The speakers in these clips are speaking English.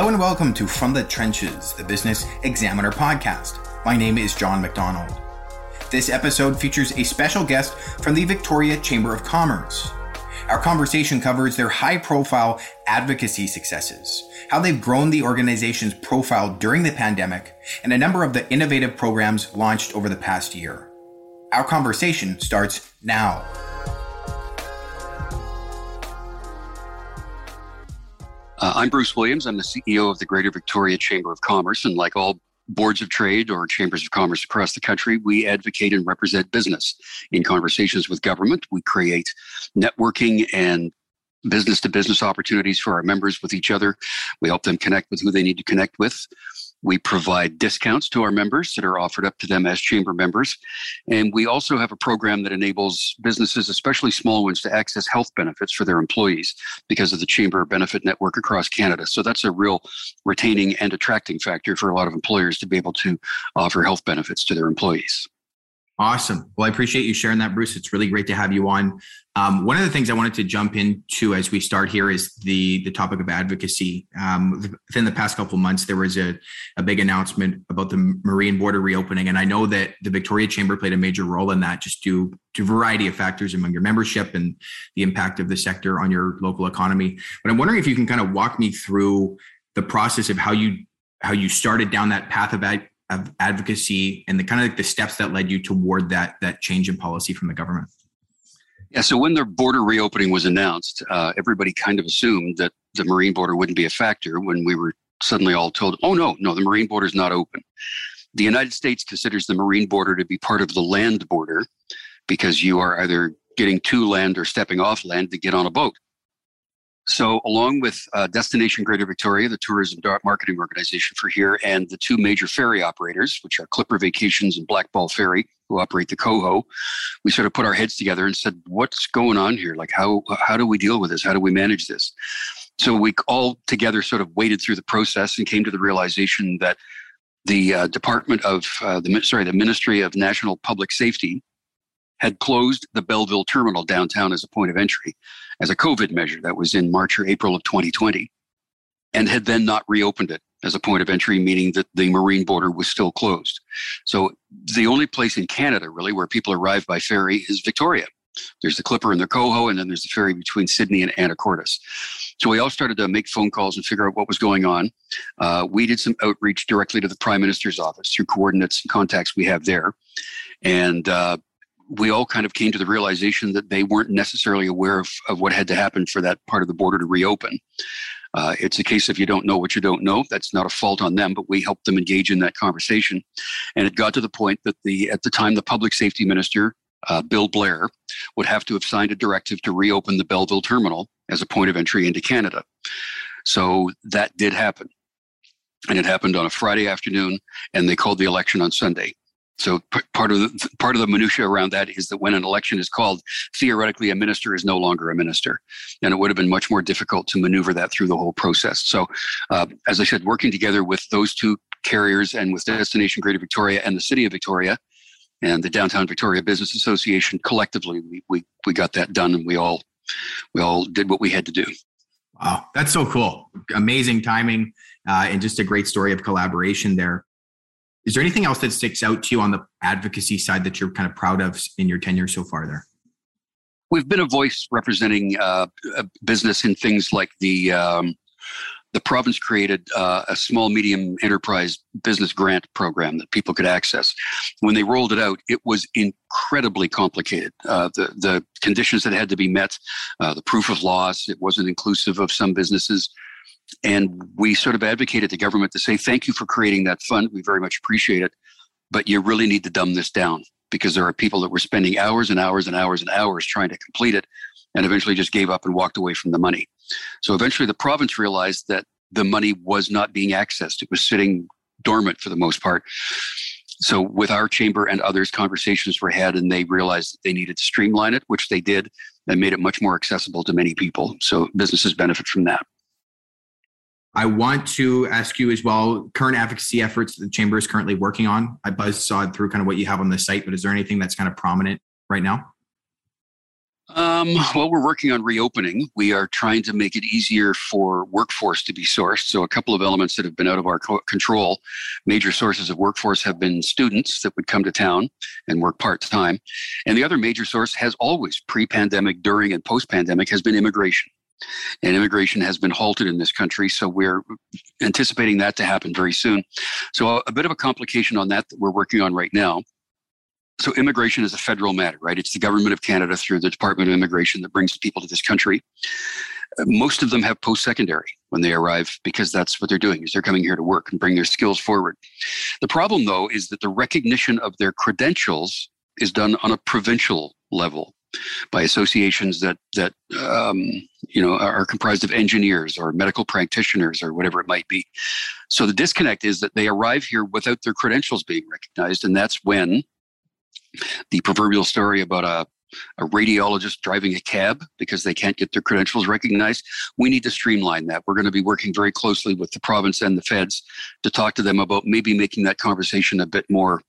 Hello and welcome to From the Trenches, the Business Examiner podcast. My name is John McDonald. This episode features a special guest from the Victoria Chamber of Commerce. Our conversation covers their high profile advocacy successes, how they've grown the organization's profile during the pandemic, and a number of the innovative programs launched over the past year. Our conversation starts now. Uh, I'm Bruce Williams. I'm the CEO of the Greater Victoria Chamber of Commerce. And like all boards of trade or chambers of commerce across the country, we advocate and represent business. In conversations with government, we create networking and business to business opportunities for our members with each other. We help them connect with who they need to connect with. We provide discounts to our members that are offered up to them as chamber members. And we also have a program that enables businesses, especially small ones, to access health benefits for their employees because of the chamber benefit network across Canada. So that's a real retaining and attracting factor for a lot of employers to be able to offer health benefits to their employees. Awesome. Well, I appreciate you sharing that, Bruce. It's really great to have you on. Um, one of the things I wanted to jump into as we start here is the the topic of advocacy. Um, within the past couple months, there was a, a big announcement about the marine border reopening, and I know that the Victoria Chamber played a major role in that, just due to a variety of factors among your membership and the impact of the sector on your local economy. But I'm wondering if you can kind of walk me through the process of how you how you started down that path of ad, of advocacy and the kind of like the steps that led you toward that that change in policy from the government? Yeah, so when the border reopening was announced, uh, everybody kind of assumed that the marine border wouldn't be a factor when we were suddenly all told, oh, no, no, the marine border is not open. The United States considers the marine border to be part of the land border because you are either getting to land or stepping off land to get on a boat. So, along with uh, Destination Greater Victoria, the tourism marketing organization for here, and the two major ferry operators, which are Clipper Vacations and Black Ball Ferry, who operate the Coho, we sort of put our heads together and said, "What's going on here? Like, how how do we deal with this? How do we manage this?" So we all together sort of waded through the process and came to the realization that the uh, Department of uh, the sorry, the Ministry of National Public Safety had closed the Belleville terminal downtown as a point of entry as a COVID measure. That was in March or April of 2020, and had then not reopened it as a point of entry, meaning that the marine border was still closed. So the only place in Canada, really, where people arrive by ferry is Victoria. There's the Clipper and the Coho, and then there's the ferry between Sidney and Anacortes. So we all started to make phone calls and figure out what was going on. Uh, we did some outreach directly to the Prime Minister's office through coordinates and contacts we have there. And uh, we all kind of came to the realization that they weren't necessarily aware of, of what had to happen for that part of the border to reopen. Uh, it's a case of you don't know what you don't know. That's not a fault on them, but we helped them engage in that conversation. And it got to the point that the at the time the public safety minister, uh, Bill Blair, would have to have signed a directive to reopen the Belleville terminal as a point of entry into Canada. So that did happen. And it happened on a Friday afternoon, and they called the election on Sunday. So part of the part of the minutia around that is that when an election is called, theoretically a minister is no longer a minister, and it would have been much more difficult to maneuver that through the whole process. So, uh, as I said, working together with those two carriers and with Destination Greater Victoria and the City of Victoria and the Downtown Victoria Business Association collectively, we we, we got that done, and we all we all did what we had to do. Wow, that's so cool! Amazing timing, uh, and just a great story of collaboration there. Is there anything else that sticks out to you on the advocacy side that you're kind of proud of in your tenure so far there? We've been a voice representing uh, a business in things like the um, the province created uh, a small medium enterprise business grant program that people could access. When they rolled it out, it was incredibly complicated. Uh, the the conditions that had to be met, uh, the proof of loss, it wasn't inclusive of some businesses. And we sort of advocated to government to say, thank you for creating that fund. We very much appreciate it. But you really need to dumb this down because there are people that were spending hours and hours and hours and hours trying to complete it and eventually just gave up and walked away from the money. So eventually the province realized that the money was not being accessed. It was sitting dormant for the most part. So with our chamber and others, conversations were had and they realized that they needed to streamline it, which they did, and made it much more accessible to many people. So businesses benefit from that. I want to ask you as well current advocacy efforts the chamber is currently working on. I buzz sawed through kind of what you have on the site, but is there anything that's kind of prominent right now? Um, well, we're working on reopening. We are trying to make it easier for workforce to be sourced. So, a couple of elements that have been out of our co- control. Major sources of workforce have been students that would come to town and work part time. And the other major source has always, pre pandemic, during, and post pandemic, has been immigration. And immigration has been halted in this country. So, we're anticipating that to happen very soon. So, a bit of a complication on that that we're working on right now so immigration is a federal matter, right? It's the government of Canada through the Department of Immigration that brings people to this country. Uh, most of them have post-secondary when they arrive because that's what they're doing is they're coming here to work and bring their skills forward. The problem though is that the recognition of their credentials is done on a provincial level by associations that that um, you know are comprised of engineers or medical practitioners or whatever it might be. So the disconnect is that they arrive here without their credentials being recognized, and that's when the proverbial story about a, a radiologist driving a cab because they can't get their credentials recognized. We need to streamline that. We're going to be working very closely with the province and the feds to talk to them about maybe making that conversation a bit more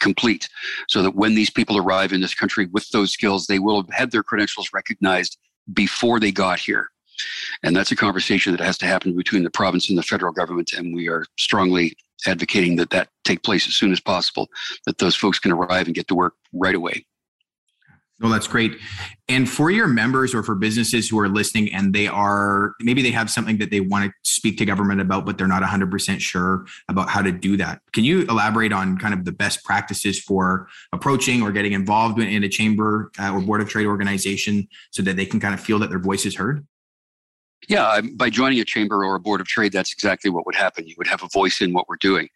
complete so that when these people arrive in this country with those skills, they will have had their credentials recognized before they got here. And that's a conversation that has to happen between the province and the federal government. And we are strongly advocating that that take place as soon as possible, that those folks can arrive and get to work right away. Well, that's great. And for your members or for businesses who are listening and they are maybe they have something that they want to speak to government about, but they're not 100% sure about how to do that. Can you elaborate on kind of the best practices for approaching or getting involved in a chamber uh, or board of trade organization so that they can kind of feel that their voice is heard? Yeah, by joining a chamber or a board of trade, that's exactly what would happen. You would have a voice in what we're doing.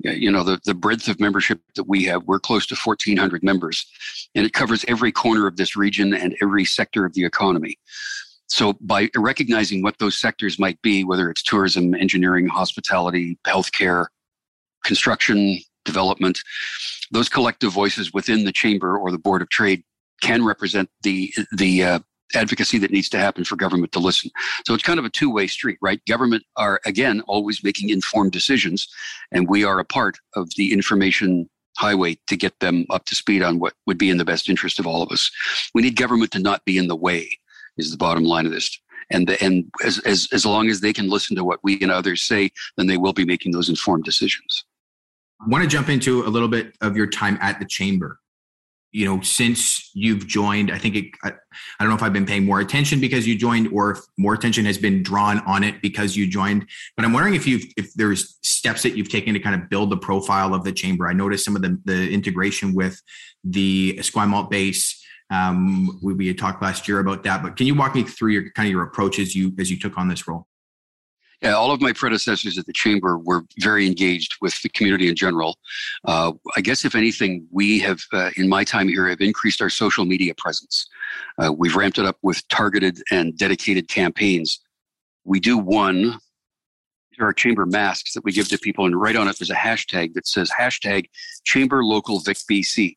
You know, the, the breadth of membership that we have, we're close to 1,400 members, and it covers every corner of this region and every sector of the economy. So, by recognizing what those sectors might be, whether it's tourism, engineering, hospitality, healthcare, construction, development, those collective voices within the chamber or the board of trade can represent the the uh, advocacy that needs to happen for government to listen. So it's kind of a two way street, right? Government are, again, always making informed decisions, and we are a part of the information highway to get them up to speed on what would be in the best interest of all of us. We need government to not be in the way, is the bottom line of this. And, the, and as, as, as long as they can listen to what we and others say, then they will be making those informed decisions. I want to jump into a little bit of your time at the chamber you know since you've joined i think it I, I, don't know if i've been paying more attention because you joined or if more attention has been drawn on it because you joined but i'm wondering if you've if there's steps that you've taken to kind of build the profile of the chamber. I noticed some of the, the integration with the esquimalt base. Um, we, we had talked last year about that but can you walk me through your kind of your approach as you as you took on this role yeah, all of my predecessors at the chamber were very engaged with the community in general. Uh, I guess, if anything, we have, uh, in my time here, have increased our social media presence. Uh, we've ramped it up with targeted and dedicated campaigns. We do one. There are chamber masks that we give to people, and right on it there's a hashtag that says hashtag Chamber Local Vic BC.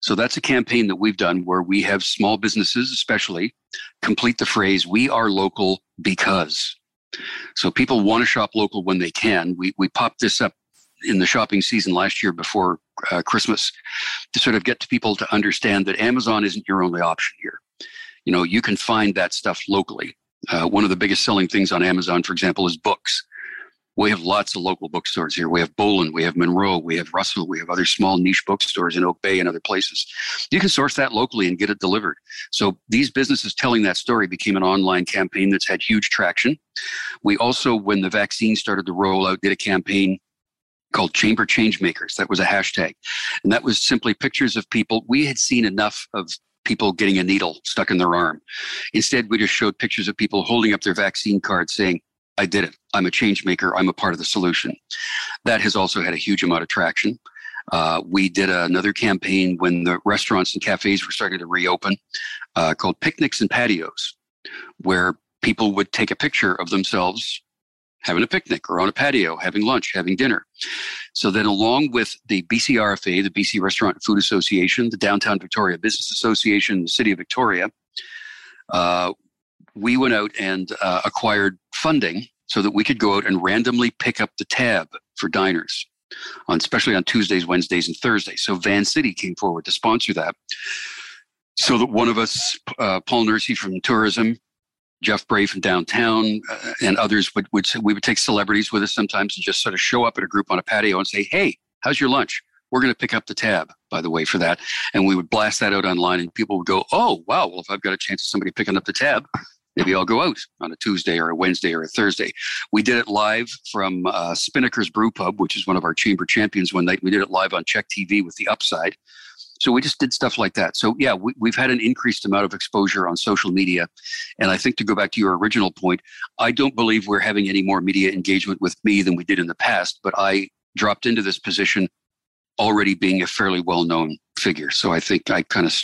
So that's a campaign that we've done where we have small businesses, especially, complete the phrase "We are local because." So people want to shop local when they can. We we popped this up in the shopping season last year before uh, Christmas to sort of get to people to understand that Amazon isn't your only option here. You know, you can find that stuff locally. Uh, one of the biggest selling things on Amazon, for example, is books we have lots of local bookstores here. We have Bolen, we have Munro, we have Russell, we have other small niche bookstores in Oak Bay and other places. You can source that locally and get it delivered. So these businesses telling that story became an online campaign that's had huge traction. We also, when the vaccine started to roll out, did a campaign called Chamber Changemakers. That was a hashtag. And that was simply pictures of people. We had seen enough of people getting a needle stuck in their arm. Instead, we just showed pictures of people holding up their vaccine card saying, I did it. I'm a change maker. I'm a part of the solution. That has also had a huge amount of traction. Uh, we did another campaign when the restaurants and cafes were starting to reopen uh, called Picnics and Patios, where people would take a picture of themselves having a picnic or on a patio, having lunch, having dinner. So then, along with the BCRFA, the BC Restaurant Food Association, the Downtown Victoria Business Association, the City of Victoria, uh, we went out and uh, acquired funding so that we could go out and randomly pick up the tab for diners on especially on Tuesdays, Wednesdays, and Thursdays. So Vancity came forward to sponsor that. so that one of us, uh, Paul Nursey from tourism, Jeff Bray from downtown, uh, and others would, would we would take celebrities with us sometimes and just sort of show up at a group on a patio and say, "Hey, how's your lunch?" We're going to pick up the tab, by the way, for that, and we would blast that out online, and people would go, "Oh, wow! Well, if I've got a chance of somebody picking up the tab, maybe I'll go out on a Tuesday or a Wednesday or a Thursday." We did it live from uh, Spinnaker's Brew Pub, which is one of our chamber champions. One night we did it live on CHEK TV with the Upside so we just did stuff like that. So yeah, we, we've had an increased amount of exposure on social media. And I think to go back to your original point, I don't believe we're having any more media engagement with me than we did in the past, but I dropped into this position already being a fairly well-known figure. So I think I kind of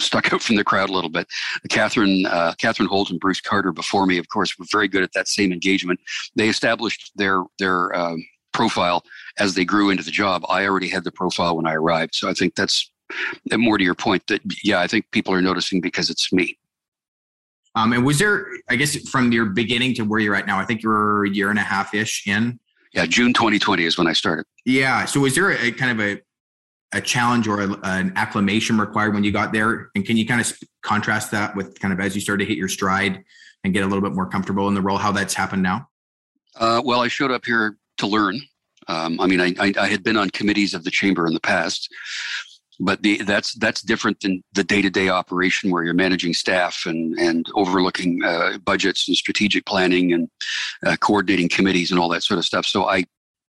stuck out from the crowd a little bit. Catherine, uh, Catherine Holt and Bruce Carter before me, of course, were very good at that same engagement. They established their their um, profile as they grew into the job. I already had the profile when I arrived, so I think that's more to your point that yeah i think people are noticing because it's me um, and was there i guess from your beginning to where you're at now i think you're a year and a half ish in yeah june 2020 is when i started yeah so was there a, a kind of a a challenge or a, an acclimation required when you got there and can you kind of contrast that with kind of as you started to hit your stride and get a little bit more comfortable in the role how that's happened now uh, well i showed up here to learn um, I mean, I, I, I, had been on committees of the chamber in the past, but the, that's that's different than the day-to-day operation where you're managing staff and and overlooking uh, budgets and strategic planning and uh, coordinating committees and all that sort of stuff. So I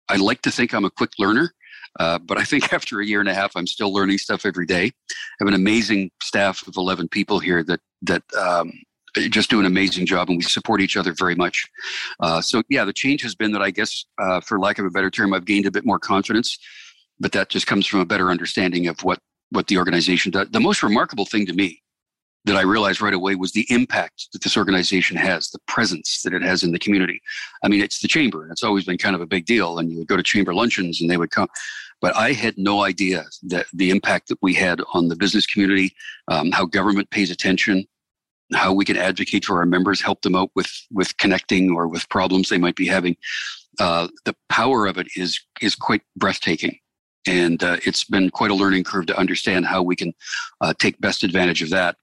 I like to think I'm a quick learner. Uh, but I think after a year and a half, I'm still learning stuff every day. I have an amazing staff of 11 people here that that um, just do an amazing job, and we support each other very much. Uh, so yeah, the change has been that I guess, uh, for lack of a better term, I've gained a bit more confidence but that just comes from a better understanding of what what the organization does. The most remarkable thing to me that I realized right away was the impact that this organization has, the presence that it has in the community. I mean, it's the chamber, it's always been kind of a big deal. And you would go to chamber luncheons, and they would come. But I had no idea that the impact that we had on the business community, um, how government pays attention, how we can advocate for our members, help them out with with connecting or with problems they might be having. Uh, the power of it is is quite breathtaking. And uh, it's been quite a learning curve to understand how we can uh, take best advantage of that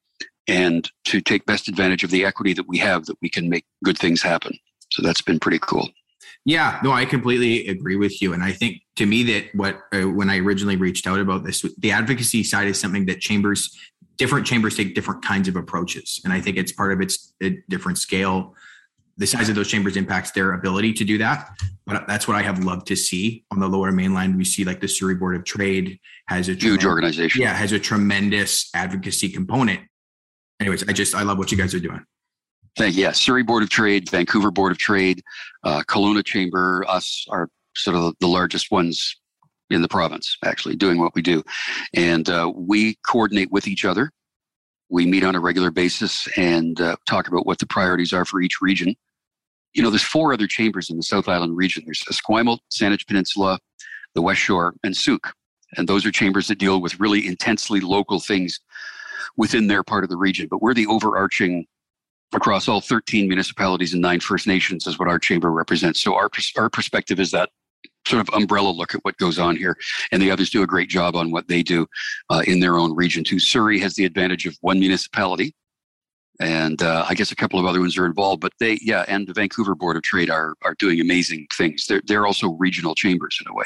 and to take best advantage of the equity that we have that we can make good things happen. So that's been pretty cool yeah no i completely agree with you and i think to me that what uh, when i originally reached out about this the advocacy side is something that chambers different chambers take different kinds of approaches and i think it's part of its a different scale the size of those chambers impacts their ability to do that. But that's what I have loved to see on the lower mainland. We see like the Surrey Board of Trade has a huge organization. Yeah, has a tremendous advocacy component. Anyways, I just I love what you guys are doing. Thank you. Yeah, Surrey Board of Trade, Vancouver Board of Trade, uh, Kelowna Chamber, us are sort of the largest ones in the province, actually doing what we do, and uh, we coordinate with each other. We meet on a regular basis and uh, talk about what the priorities are for each region you know, there's four other chambers in the South Island region. There's Esquimalt, Saanich Peninsula, the West Shore, and Sooke. And those are chambers that deal with really intensely local things within their part of the region. But we're the overarching across all 13 municipalities and nine First Nations is what our chamber represents. So our, our perspective is that sort of umbrella look at what goes on here. And the others do a great job on what they do uh, in their own region too. Surrey has the advantage of one municipality and uh, I guess a couple of other ones are involved. But they, yeah, and the Vancouver Board of Trade are are doing amazing things. They're they're also regional chambers in a way.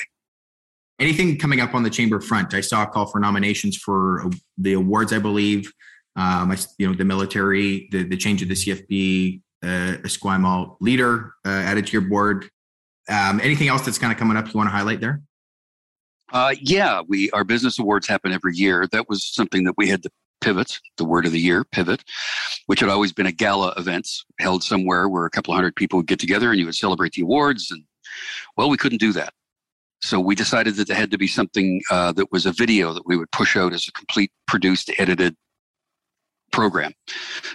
Anything coming up on the chamber front? I saw a call for nominations for the awards, I believe. Um, I, you know, the military, the the change of the CFB uh, Esquimalt leader uh, added to your board. Um, anything else that's kind of coming up you want to highlight there? Uh, yeah, we our business awards happen every year. That was something that we had to Pivot, the word of the year, Pivot, which had always been a gala event held somewhere where a couple hundred people would get together and you would celebrate the awards. And well, we couldn't do that. So we decided that there had to be something uh, that was a video that we would push out as a complete produced, edited program.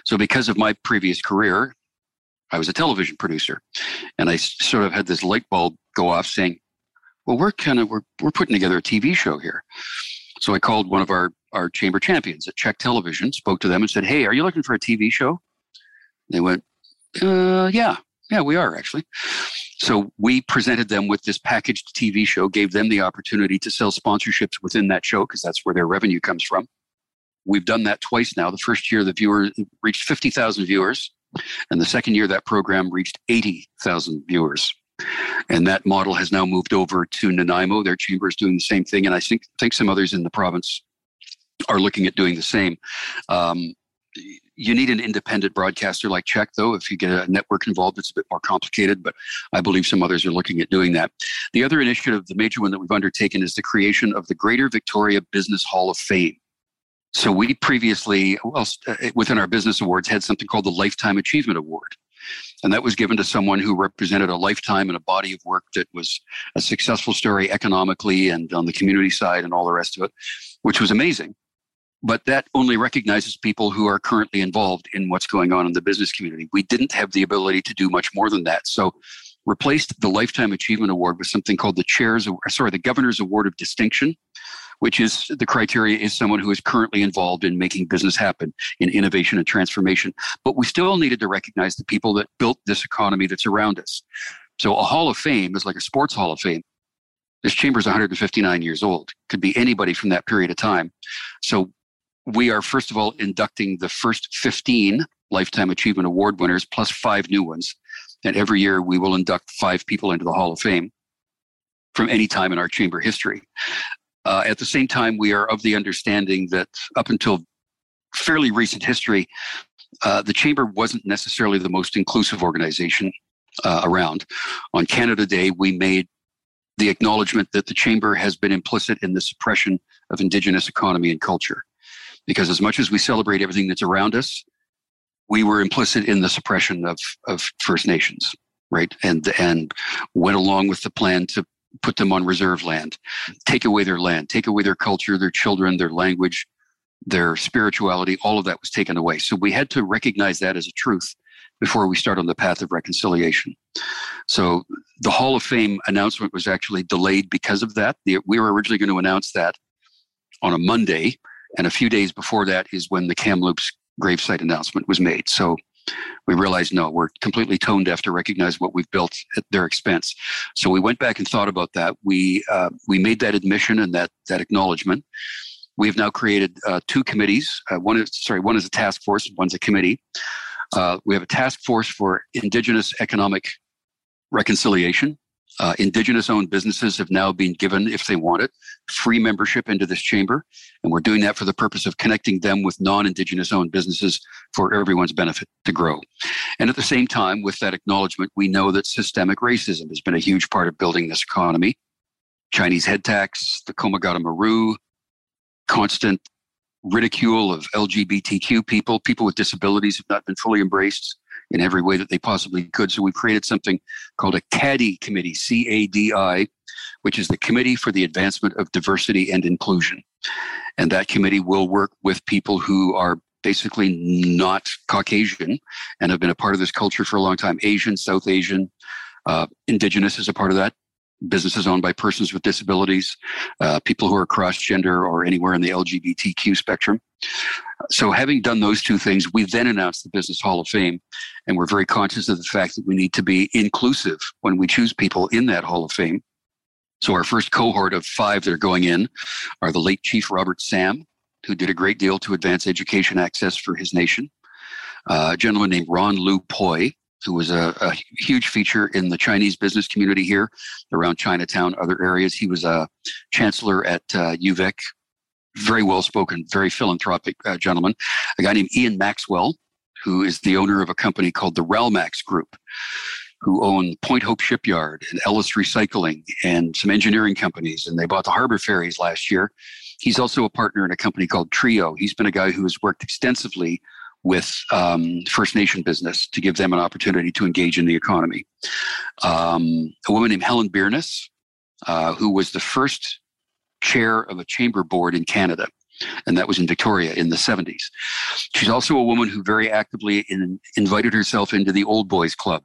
So because of my previous career, I was a television producer, and I sort of had this light bulb go off saying, "Well, we're kind of we're we're putting together a TV show here." So I called one of our our chamber champions at CHEK Television, spoke to them and said, Hey, are you looking for a TV show? They went, uh, Yeah, yeah, we are actually. So we presented them with this packaged TV show, gave them the opportunity to sell sponsorships within that show because that's where their revenue comes from. We've done that twice now. The first year, the viewer reached 50,000 viewers, and the second year, that program reached 80,000 viewers. And that model has now moved over to Nanaimo. Their chamber is doing the same thing, and I think think some others in the province are looking at doing the same. Um, you need an independent broadcaster like CHEK, though. If you get a network involved, it's a bit more complicated, but I believe some others are looking at doing that. The other initiative, the major one that we've undertaken, is the creation of the Greater Victoria Business Hall of Fame. So we previously, well, uh, within our business awards, had something called the Lifetime Achievement Award. And that was given to someone who represented a lifetime and a body of work that was a successful story economically and on the community side and all the rest of it, which was amazing but that only recognizes people who are currently involved in what's going on in the business community. We didn't have the ability to do much more than that. So replaced the Lifetime Achievement Award with something called the Chair's, sorry, the Governor's Award of Distinction, which is the criteria is someone who is currently involved in making business happen in innovation and transformation. But we still needed to recognize the people that built this economy that's around us. So a Hall of Fame is like a sports Hall of Fame. This chamber is 159 years old. Could be anybody from that period of time. So we are first of all inducting the first 15 Lifetime Achievement Award winners plus five new ones. And every year we will induct five people into the Hall of Fame from any time in our chamber history. Uh, at the same time, we are of the understanding that up until fairly recent history, uh, the chamber wasn't necessarily the most inclusive organization uh, around. On Canada Day, we made the acknowledgement that the chamber has been implicit in the suppression of Indigenous economy and culture because as much as we celebrate everything that's around us, we were implicit in the suppression of, of First Nations, right? And and went along with the plan to put them on reserve land, take away their land, take away their culture, their children, their language, their spirituality, all of that was taken away. So we had to recognize that as a truth before we start on the path of reconciliation. So the Hall of Fame announcement was actually delayed because of that. we were originally going to announce that on a Monday, and a few days before that is when the Kamloops gravesite announcement was made. So we realized no, we're completely tone deaf to recognize what we've built at their expense. So we went back and thought about that. We uh, we made that admission and that that acknowledgement. We've now created uh, two committees. Uh, one is sorry, one is a task force, one's a committee. Uh, we have a task force for Indigenous economic reconciliation, uh, Indigenous owned businesses have now been given, if they want it, free membership into this chamber. And we're doing that for the purpose of connecting them with non Indigenous owned businesses for everyone's benefit to grow. And at the same time, with that acknowledgement, we know that systemic racism has been a huge part of building this economy. Chinese head tax, the Komagata Maru, constant ridicule of LGBTQ people, people with disabilities have not been fully embraced in every way that they possibly could. So we created something called a CADI committee, C A D I, which is the Committee for the Advancement of Diversity and Inclusion. And that committee will work with people who are basically not Caucasian and have been a part of this culture for a long time Asian, South Asian, uh, Indigenous is a part of that businesses owned by persons with disabilities, uh, people who are cross gender or anywhere in the LGBTQ spectrum. So, having done those two things, we then announced the Business Hall of Fame, and we're very conscious of the fact that we need to be inclusive when we choose people in that Hall of Fame. So, our first cohort of five that are going in are the late Chief Robert Sam, who did a great deal to advance education access for his nation. Uh, a gentleman named Ron Lou-Poy, who was a, a, huge feature in the Chinese business community here around Chinatown, other areas. He was a chancellor at uh, UVic, very well spoken, very philanthropic uh, gentleman. A guy named Ian Maxwell, who is the owner of a company called the Ralmax Group, who own Point Hope Shipyard and Ellice Recycling and some engineering companies. And they bought the harbor ferries last year. He's also a partner in a company called Trio. He's been a guy who has worked extensively with um, First Nation business to give them an opportunity to engage in the economy. Um, a woman named Helen Biernes, uh, who was the first chair of a chamber board in Canada, and that was in Victoria in the 70s. She's also a woman who very actively in, invited herself into the Old Boys Club,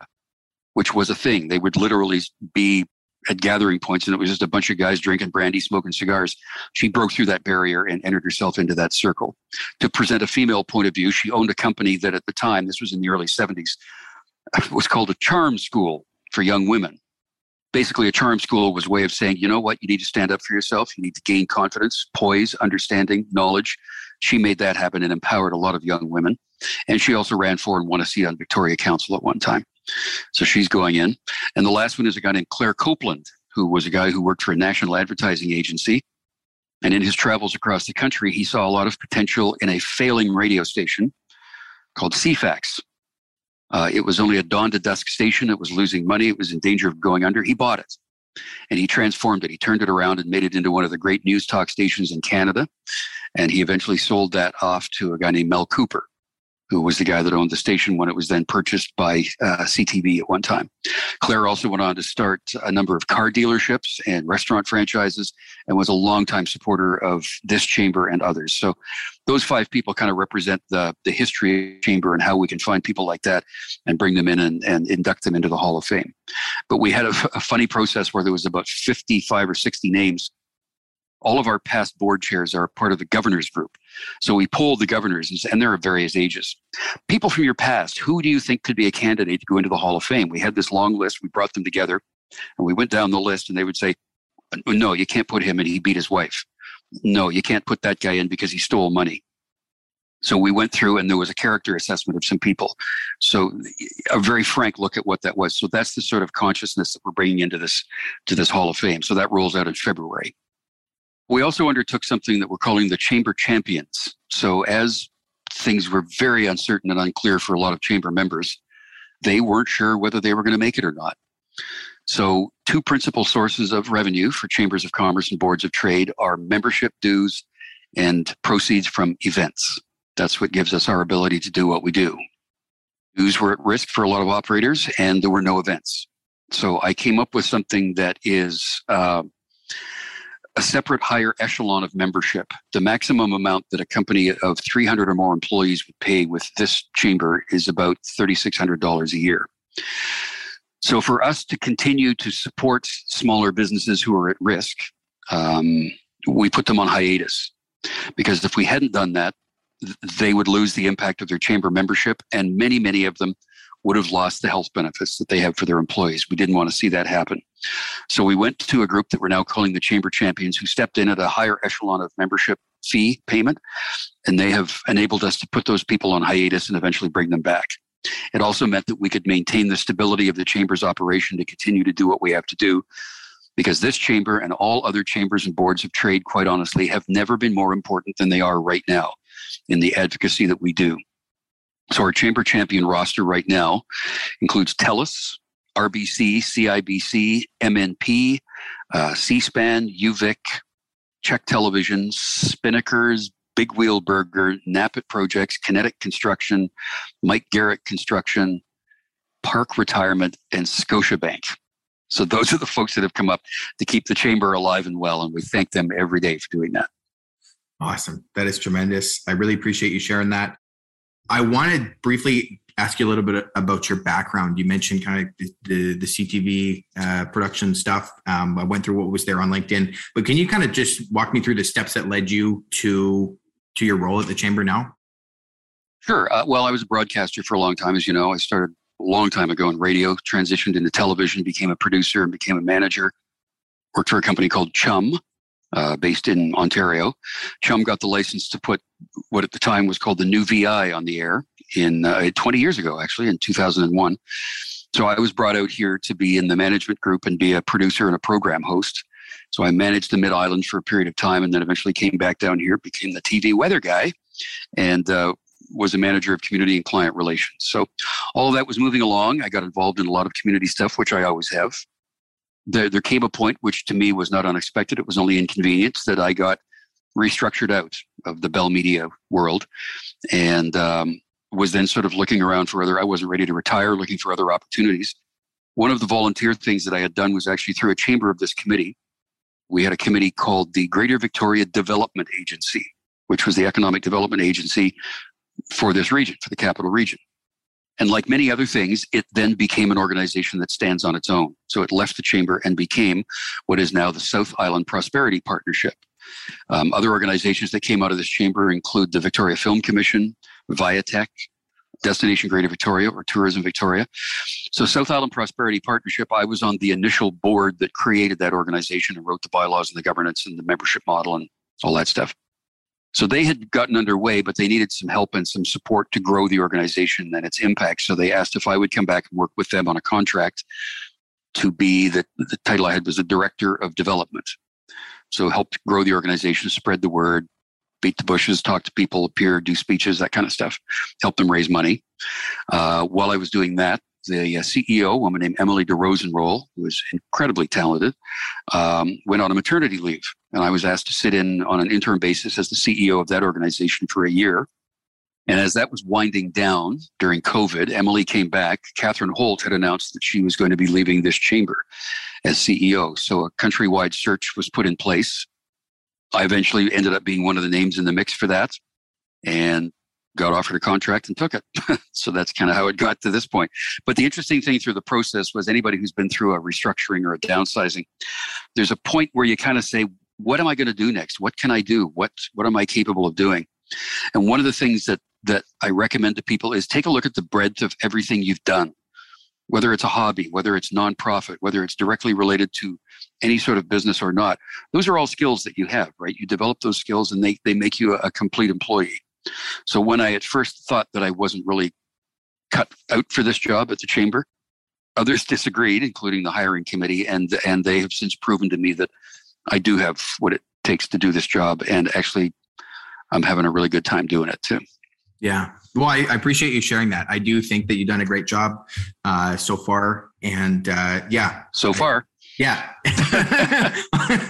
which was a thing. They would literally be at gathering points and it was just a bunch of guys drinking brandy, smoking cigars. She broke through that barrier and entered herself into that circle. To present a female point of view, she owned a company that at the time, this was in the early 70s, was called a charm school for young women. basically a charm school was a way of saying, you know what, you need to stand up for yourself. You need to gain confidence, poise, understanding, knowledge. She made that happen and empowered a lot of young women. And she also ran for and won a seat on Victoria Council at one time. So she's going in. And the last one is a guy named Clare Copeland, who was a guy who worked for a national advertising agency. And in his travels across the country, he saw a lot of potential in a failing radio station called CFAX. Uh, it was only a dawn to dusk station. It was losing money. It was in danger of going under. He bought it and he transformed it. He turned it around and made it into one of the great news talk stations in Canada. And he eventually sold that off to a guy named Mel Cooper who was the guy that owned the station when it was then purchased by uh, CTV at one time. Clare also went on to start a number of car dealerships and restaurant franchises and was a longtime supporter of this chamber and others. So those five people kind of represent the, the history of chamber and how we can find people like that and bring them in and, and induct them into the Hall of Fame. But we had a, a funny process where there was about 55 or 60 names all of our past board chairs are part of the governors group. So we polled the governors, and they're of various ages. People from your past, who do you think could be a candidate to go into the Hall of Fame? We had this long list. We brought them together, and we went down the list, and they would say, "No, you can't put him in. He beat his wife. No, you can't put that guy in because he stole money." So we went through, and there was a character assessment of some people. So a very frank look at what that was. So that's the sort of consciousness that we're bringing into this to this Hall of Fame. So that rolls out in February. We also undertook something that we're calling the Chamber Champions. So, as things were very uncertain and unclear for a lot of chamber members, they weren't sure whether they were going to make it or not. So, two principal sources of revenue for chambers of commerce and boards of trade are membership dues and proceeds from events. That's what gives us our ability to do what we do. Dues were at risk for a lot of operators, and there were no events. So, I came up with something that is uh, a separate higher echelon of membership. The maximum amount that a company of 300 or more employees would pay with this chamber is about $3,600 a year. So, for us to continue to support smaller businesses who are at risk, um, we put them on hiatus. Because if we hadn't done that, they would lose the impact of their chamber membership, and many, many of them would have lost the health benefits that they have for their employees. We didn't want to see that happen. So we went to a group that we're now calling the Chamber Champions who stepped in at a higher echelon of membership fee payment. And they have enabled us to put those people on hiatus and eventually bring them back. It also meant that we could maintain the stability of the chamber's operation to continue to do what we have to do. Because this chamber and all other chambers and boards of trade, quite honestly, have never been more important than they are right now in the advocacy that we do. So our chamber champion roster right now includes TELUS, RBC, CIBC, MNP, uh, C-SPAN, UVic, CHEK Television, Spinnakers, Big Wheel Burger, Knappett Projects, Kinetic Construction, Mike Geric Construction, Park Retirement, and Scotiabank. So those are the folks that have come up to keep the chamber alive and well, and we thank them every day for doing that. Awesome. That is tremendous. I really appreciate you sharing that. I want to briefly ask you a little bit about your background. You mentioned kind of the, the, the CTV uh, production stuff. Um, I went through what was there on LinkedIn, but can you kind of just walk me through the steps that led you to to your role at the chamber now? Sure. Uh, well, I was a broadcaster for a long time, as you know. I started a long time ago in radio, transitioned into television, became a producer, and became a manager. Worked for a company called Chum, uh, based in Ontario. Chum got the license to put what at the time was called the new VI on the air in uh, 20 years ago, actually, in 2001. So I was brought out here to be in the management group and be a producer and a program host. So I managed the Mid Island for a period of time and then eventually came back down here, became the TV weather guy, and uh, was a manager of community and client relations. So all of that was moving along. I got involved in a lot of community stuff, which I always have there, there came a point which to me was not unexpected. It was only inconvenience that I got restructured out of the Bell Media world and um, was then sort of looking around for other, I wasn't ready to retire, looking for other opportunities. One of the volunteer things that I had done was actually through a chamber of this committee. We had a committee called the Greater Victoria Development Agency, which was the economic development agency for this region, for the capital region. And like many other things, it then became an organization that stands on its own. So it left the chamber and became what is now the South Island Prosperity Partnership. Um, other organizations that came out of this chamber include the Victoria Film Commission, VIATEC, Destination Greater Victoria or Tourism Victoria. So, South Island Prosperity Partnership, I was on the initial board that created that organization and wrote the bylaws and the governance and the membership model and all that stuff. So they had gotten underway, but they needed some help and some support to grow the organization and its impact. So they asked if I would come back and work with them on a contract to be the, the title I had was a director of development. So helped grow the organization, spread the word, beat the bushes, talk to people, appear, do speeches, that kind of stuff, help them raise money. Uh, while I was doing that, the uh, CEO, a woman named Emily DeRosenroll, who was incredibly talented, um, went on a maternity leave. And I was asked to sit in on an interim basis as the CEO of that organization for a year. And as that was winding down during COVID, Emily came back. Catherine Holt had announced that she was going to be leaving this chamber as CEO. So a countrywide search was put in place. I eventually ended up being one of the names in the mix for that and got offered a contract and took it. so that's kind of how it got to this point. But the interesting thing through the process was anybody who's been through a restructuring or a downsizing, there's a point where you kind of say, what am I going to do next? What can I do? What what am I capable of doing? And one of the things that that I recommend to people is take a look at the breadth of everything you've done whether it's a hobby, whether it's nonprofit, whether it's directly related to any sort of business or not, those are all skills that you have, right? You develop those skills and they, they make you a, a complete employee. So when I at first thought that I wasn't really cut out for this job at the chamber, others disagreed, including the hiring committee, and and they have since proven to me that I do have what it takes to do this job, and actually, I'm having a really good time doing it too. Yeah. Well, I, I, appreciate you sharing that. I do think that you've done a great job uh, so far. And uh, yeah. So far. Yeah.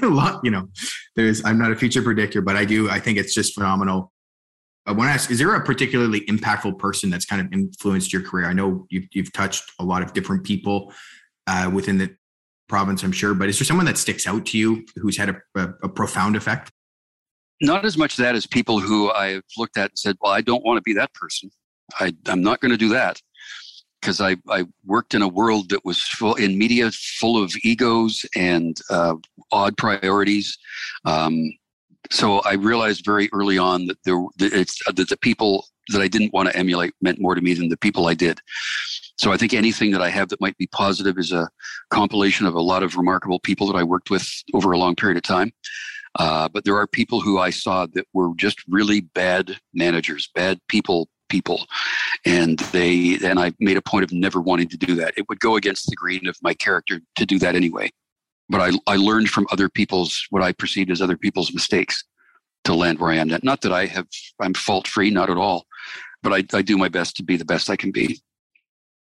a lot, you know, there's, I'm not a future predictor, but I do, I think it's just phenomenal. I want to ask, is there a particularly impactful person that's kind of influenced your career? I know you've, you've touched a lot of different people uh, within the province, I'm sure, but is there someone that sticks out to you who's had a, a, a profound effect? Not as much that as people who I've looked at and said, well, I don't want to be that person. I, I'm not going to do that because I, I worked in a world that was full in media full of egos and uh, odd priorities. Um, so I realized very early on that there that, it's, that the people that I didn't want to emulate meant more to me than the people I did. So I think anything that I have that might be positive is a compilation of a lot of remarkable people that I worked with over a long period of time. Uh, but there are people who I saw that were just really bad managers, bad people people. And they and i made a point of never wanting to do that. It would go against the grain of my character to do that anyway. But i, I learned from other people's what i perceived as other people's mistakes to land where i am not that i have i'm fault free not at all but I, I do my best to be the best i can be.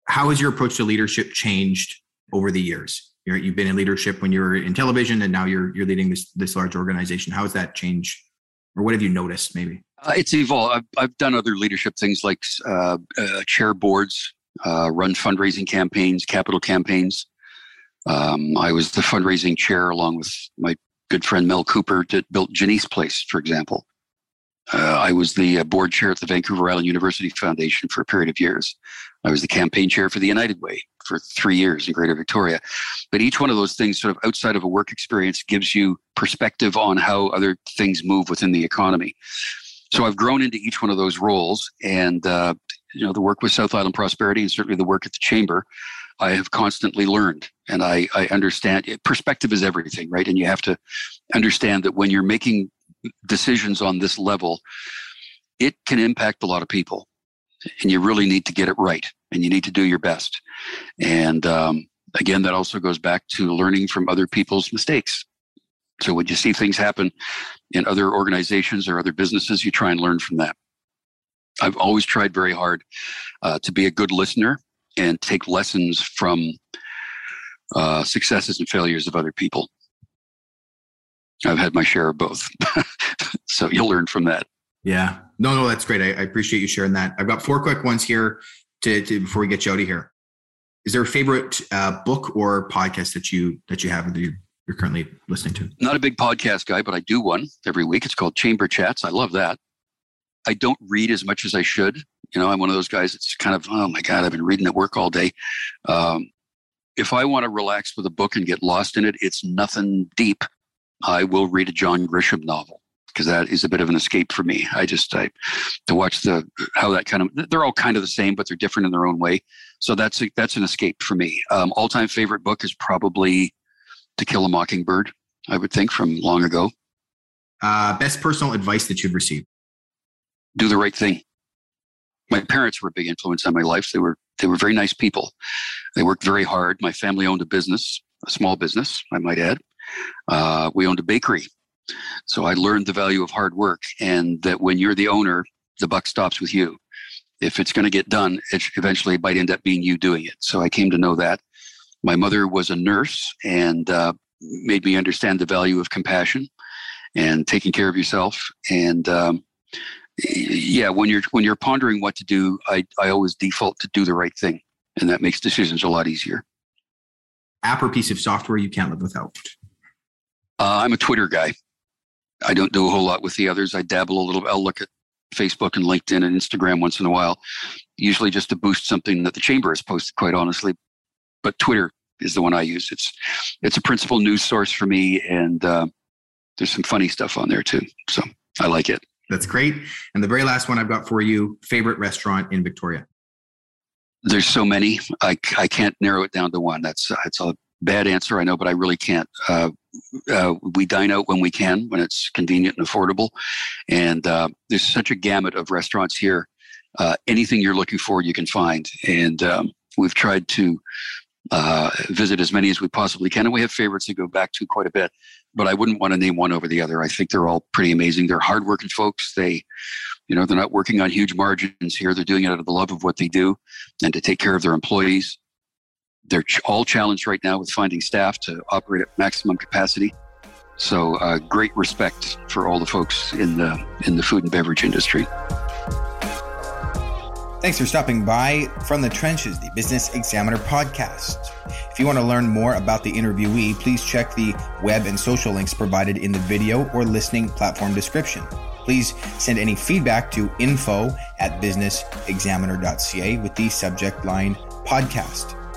How has your approach to leadership changed over the years you have been in leadership when you were in television, and now you're you're leading this this large organization. How has that changed, or what have you noticed? Maybe uh, it's evolved. I've, I've done other leadership things like uh, uh, chair boards, uh, run fundraising campaigns, capital campaigns. Um, I was the fundraising chair along with my good friend Mel Cooper that built Jeneece Place, for example. Uh, I was the uh, board chair at the Vancouver Island University Foundation for a period of years. I was the campaign chair for the United Way for three years in Greater Victoria. But each one of those things, sort of outside of a work experience, gives you perspective on how other things move within the economy. So I've grown into each one of those roles, and uh, you know the work with South Island Prosperity, and certainly the work at the Chamber. I have constantly learned, and I, I understand. Perspective is everything, right? And you have to understand that when you're making decisions on this level, it can impact a lot of people, and you really need to get it right and you need to do your best. And um, again, that also goes back to learning from other people's mistakes. So when you see things happen in other organizations or other businesses, you try and learn from that. I've always tried very hard uh, to be a good listener and take lessons from uh, successes and failures of other people. I've had my share of both. so you'll learn from that. Yeah. No, no, that's great. I, I, appreciate you sharing that. I've got four quick ones here to, to before we get you out of here. Is there a favorite uh, book or podcast that you that you have that you, you're currently listening to? Not a big podcast guy, but I do one every week. It's called Chamber Chats. I love that. I don't read as much as I should. You know, I'm one of those guys It's kind of, oh my God, I've been reading at work all day. Um, if I want to relax with a book and get lost in it, it's nothing deep. I will read a John Grisham novel because that is a bit of an escape for me. I just I to watch the how that kind of they're all kind of the same, but they're different in their own way. So that's a, that's an escape for me. Um, all time favorite book is probably To Kill a Mockingbird. I would think from long ago. Uh, best personal advice that you've received? Do the right thing. My parents were a big influence on my life. They were they were very nice people. They worked very hard. My family owned a business, a small business, I might add. Uh, we owned a bakery so I learned the value of hard work and that when you're the owner, the buck stops with you. If it's going to get done, it eventually might end up being you doing it. So I came to know that. My mother was a nurse and uh, made me understand the value of compassion and taking care of yourself. And um, yeah, when you're when you're pondering what to do, I I always default to do the right thing, and that makes decisions a lot easier. App or piece of software you can't live without. Uh, I'm a Twitter guy. I don't do a whole lot with the others. I dabble a little. I'll look at Facebook and LinkedIn and Instagram once in a while, usually just to boost something that the chamber has posted. Quite honestly, but Twitter is the one I use. It's it's a principal news source for me, and uh, there's some funny stuff on there too. So I like it. That's great. And the very last one I've got for you: favorite restaurant in Victoria. There's so many. I, I can't narrow it down to one. That's it's a bad answer, I know, but I really can't. Uh, uh, we dine out when we can, when it's convenient and affordable. And uh, there's such a gamut of restaurants here. Uh, anything you're looking for, you can find. And um, we've tried to uh, visit as many as we possibly can. And we have favorites to go back to quite a bit. But I wouldn't want to name one over the other. I think they're all pretty amazing. They're hardworking folks. They, you know, they're not working on huge margins here. They're doing it out of the love of what they do and to take care of their employees. They're all challenged right now with finding staff to operate at maximum capacity. So, uh, great respect for all the folks in the in the food and beverage industry. Thanks for stopping by from the trenches, the Business Examiner podcast. If you want to learn more about the interviewee, please check the web and social links provided in the video or listening platform description. Please send any feedback to info at businessexaminer.ca with the subject line podcast.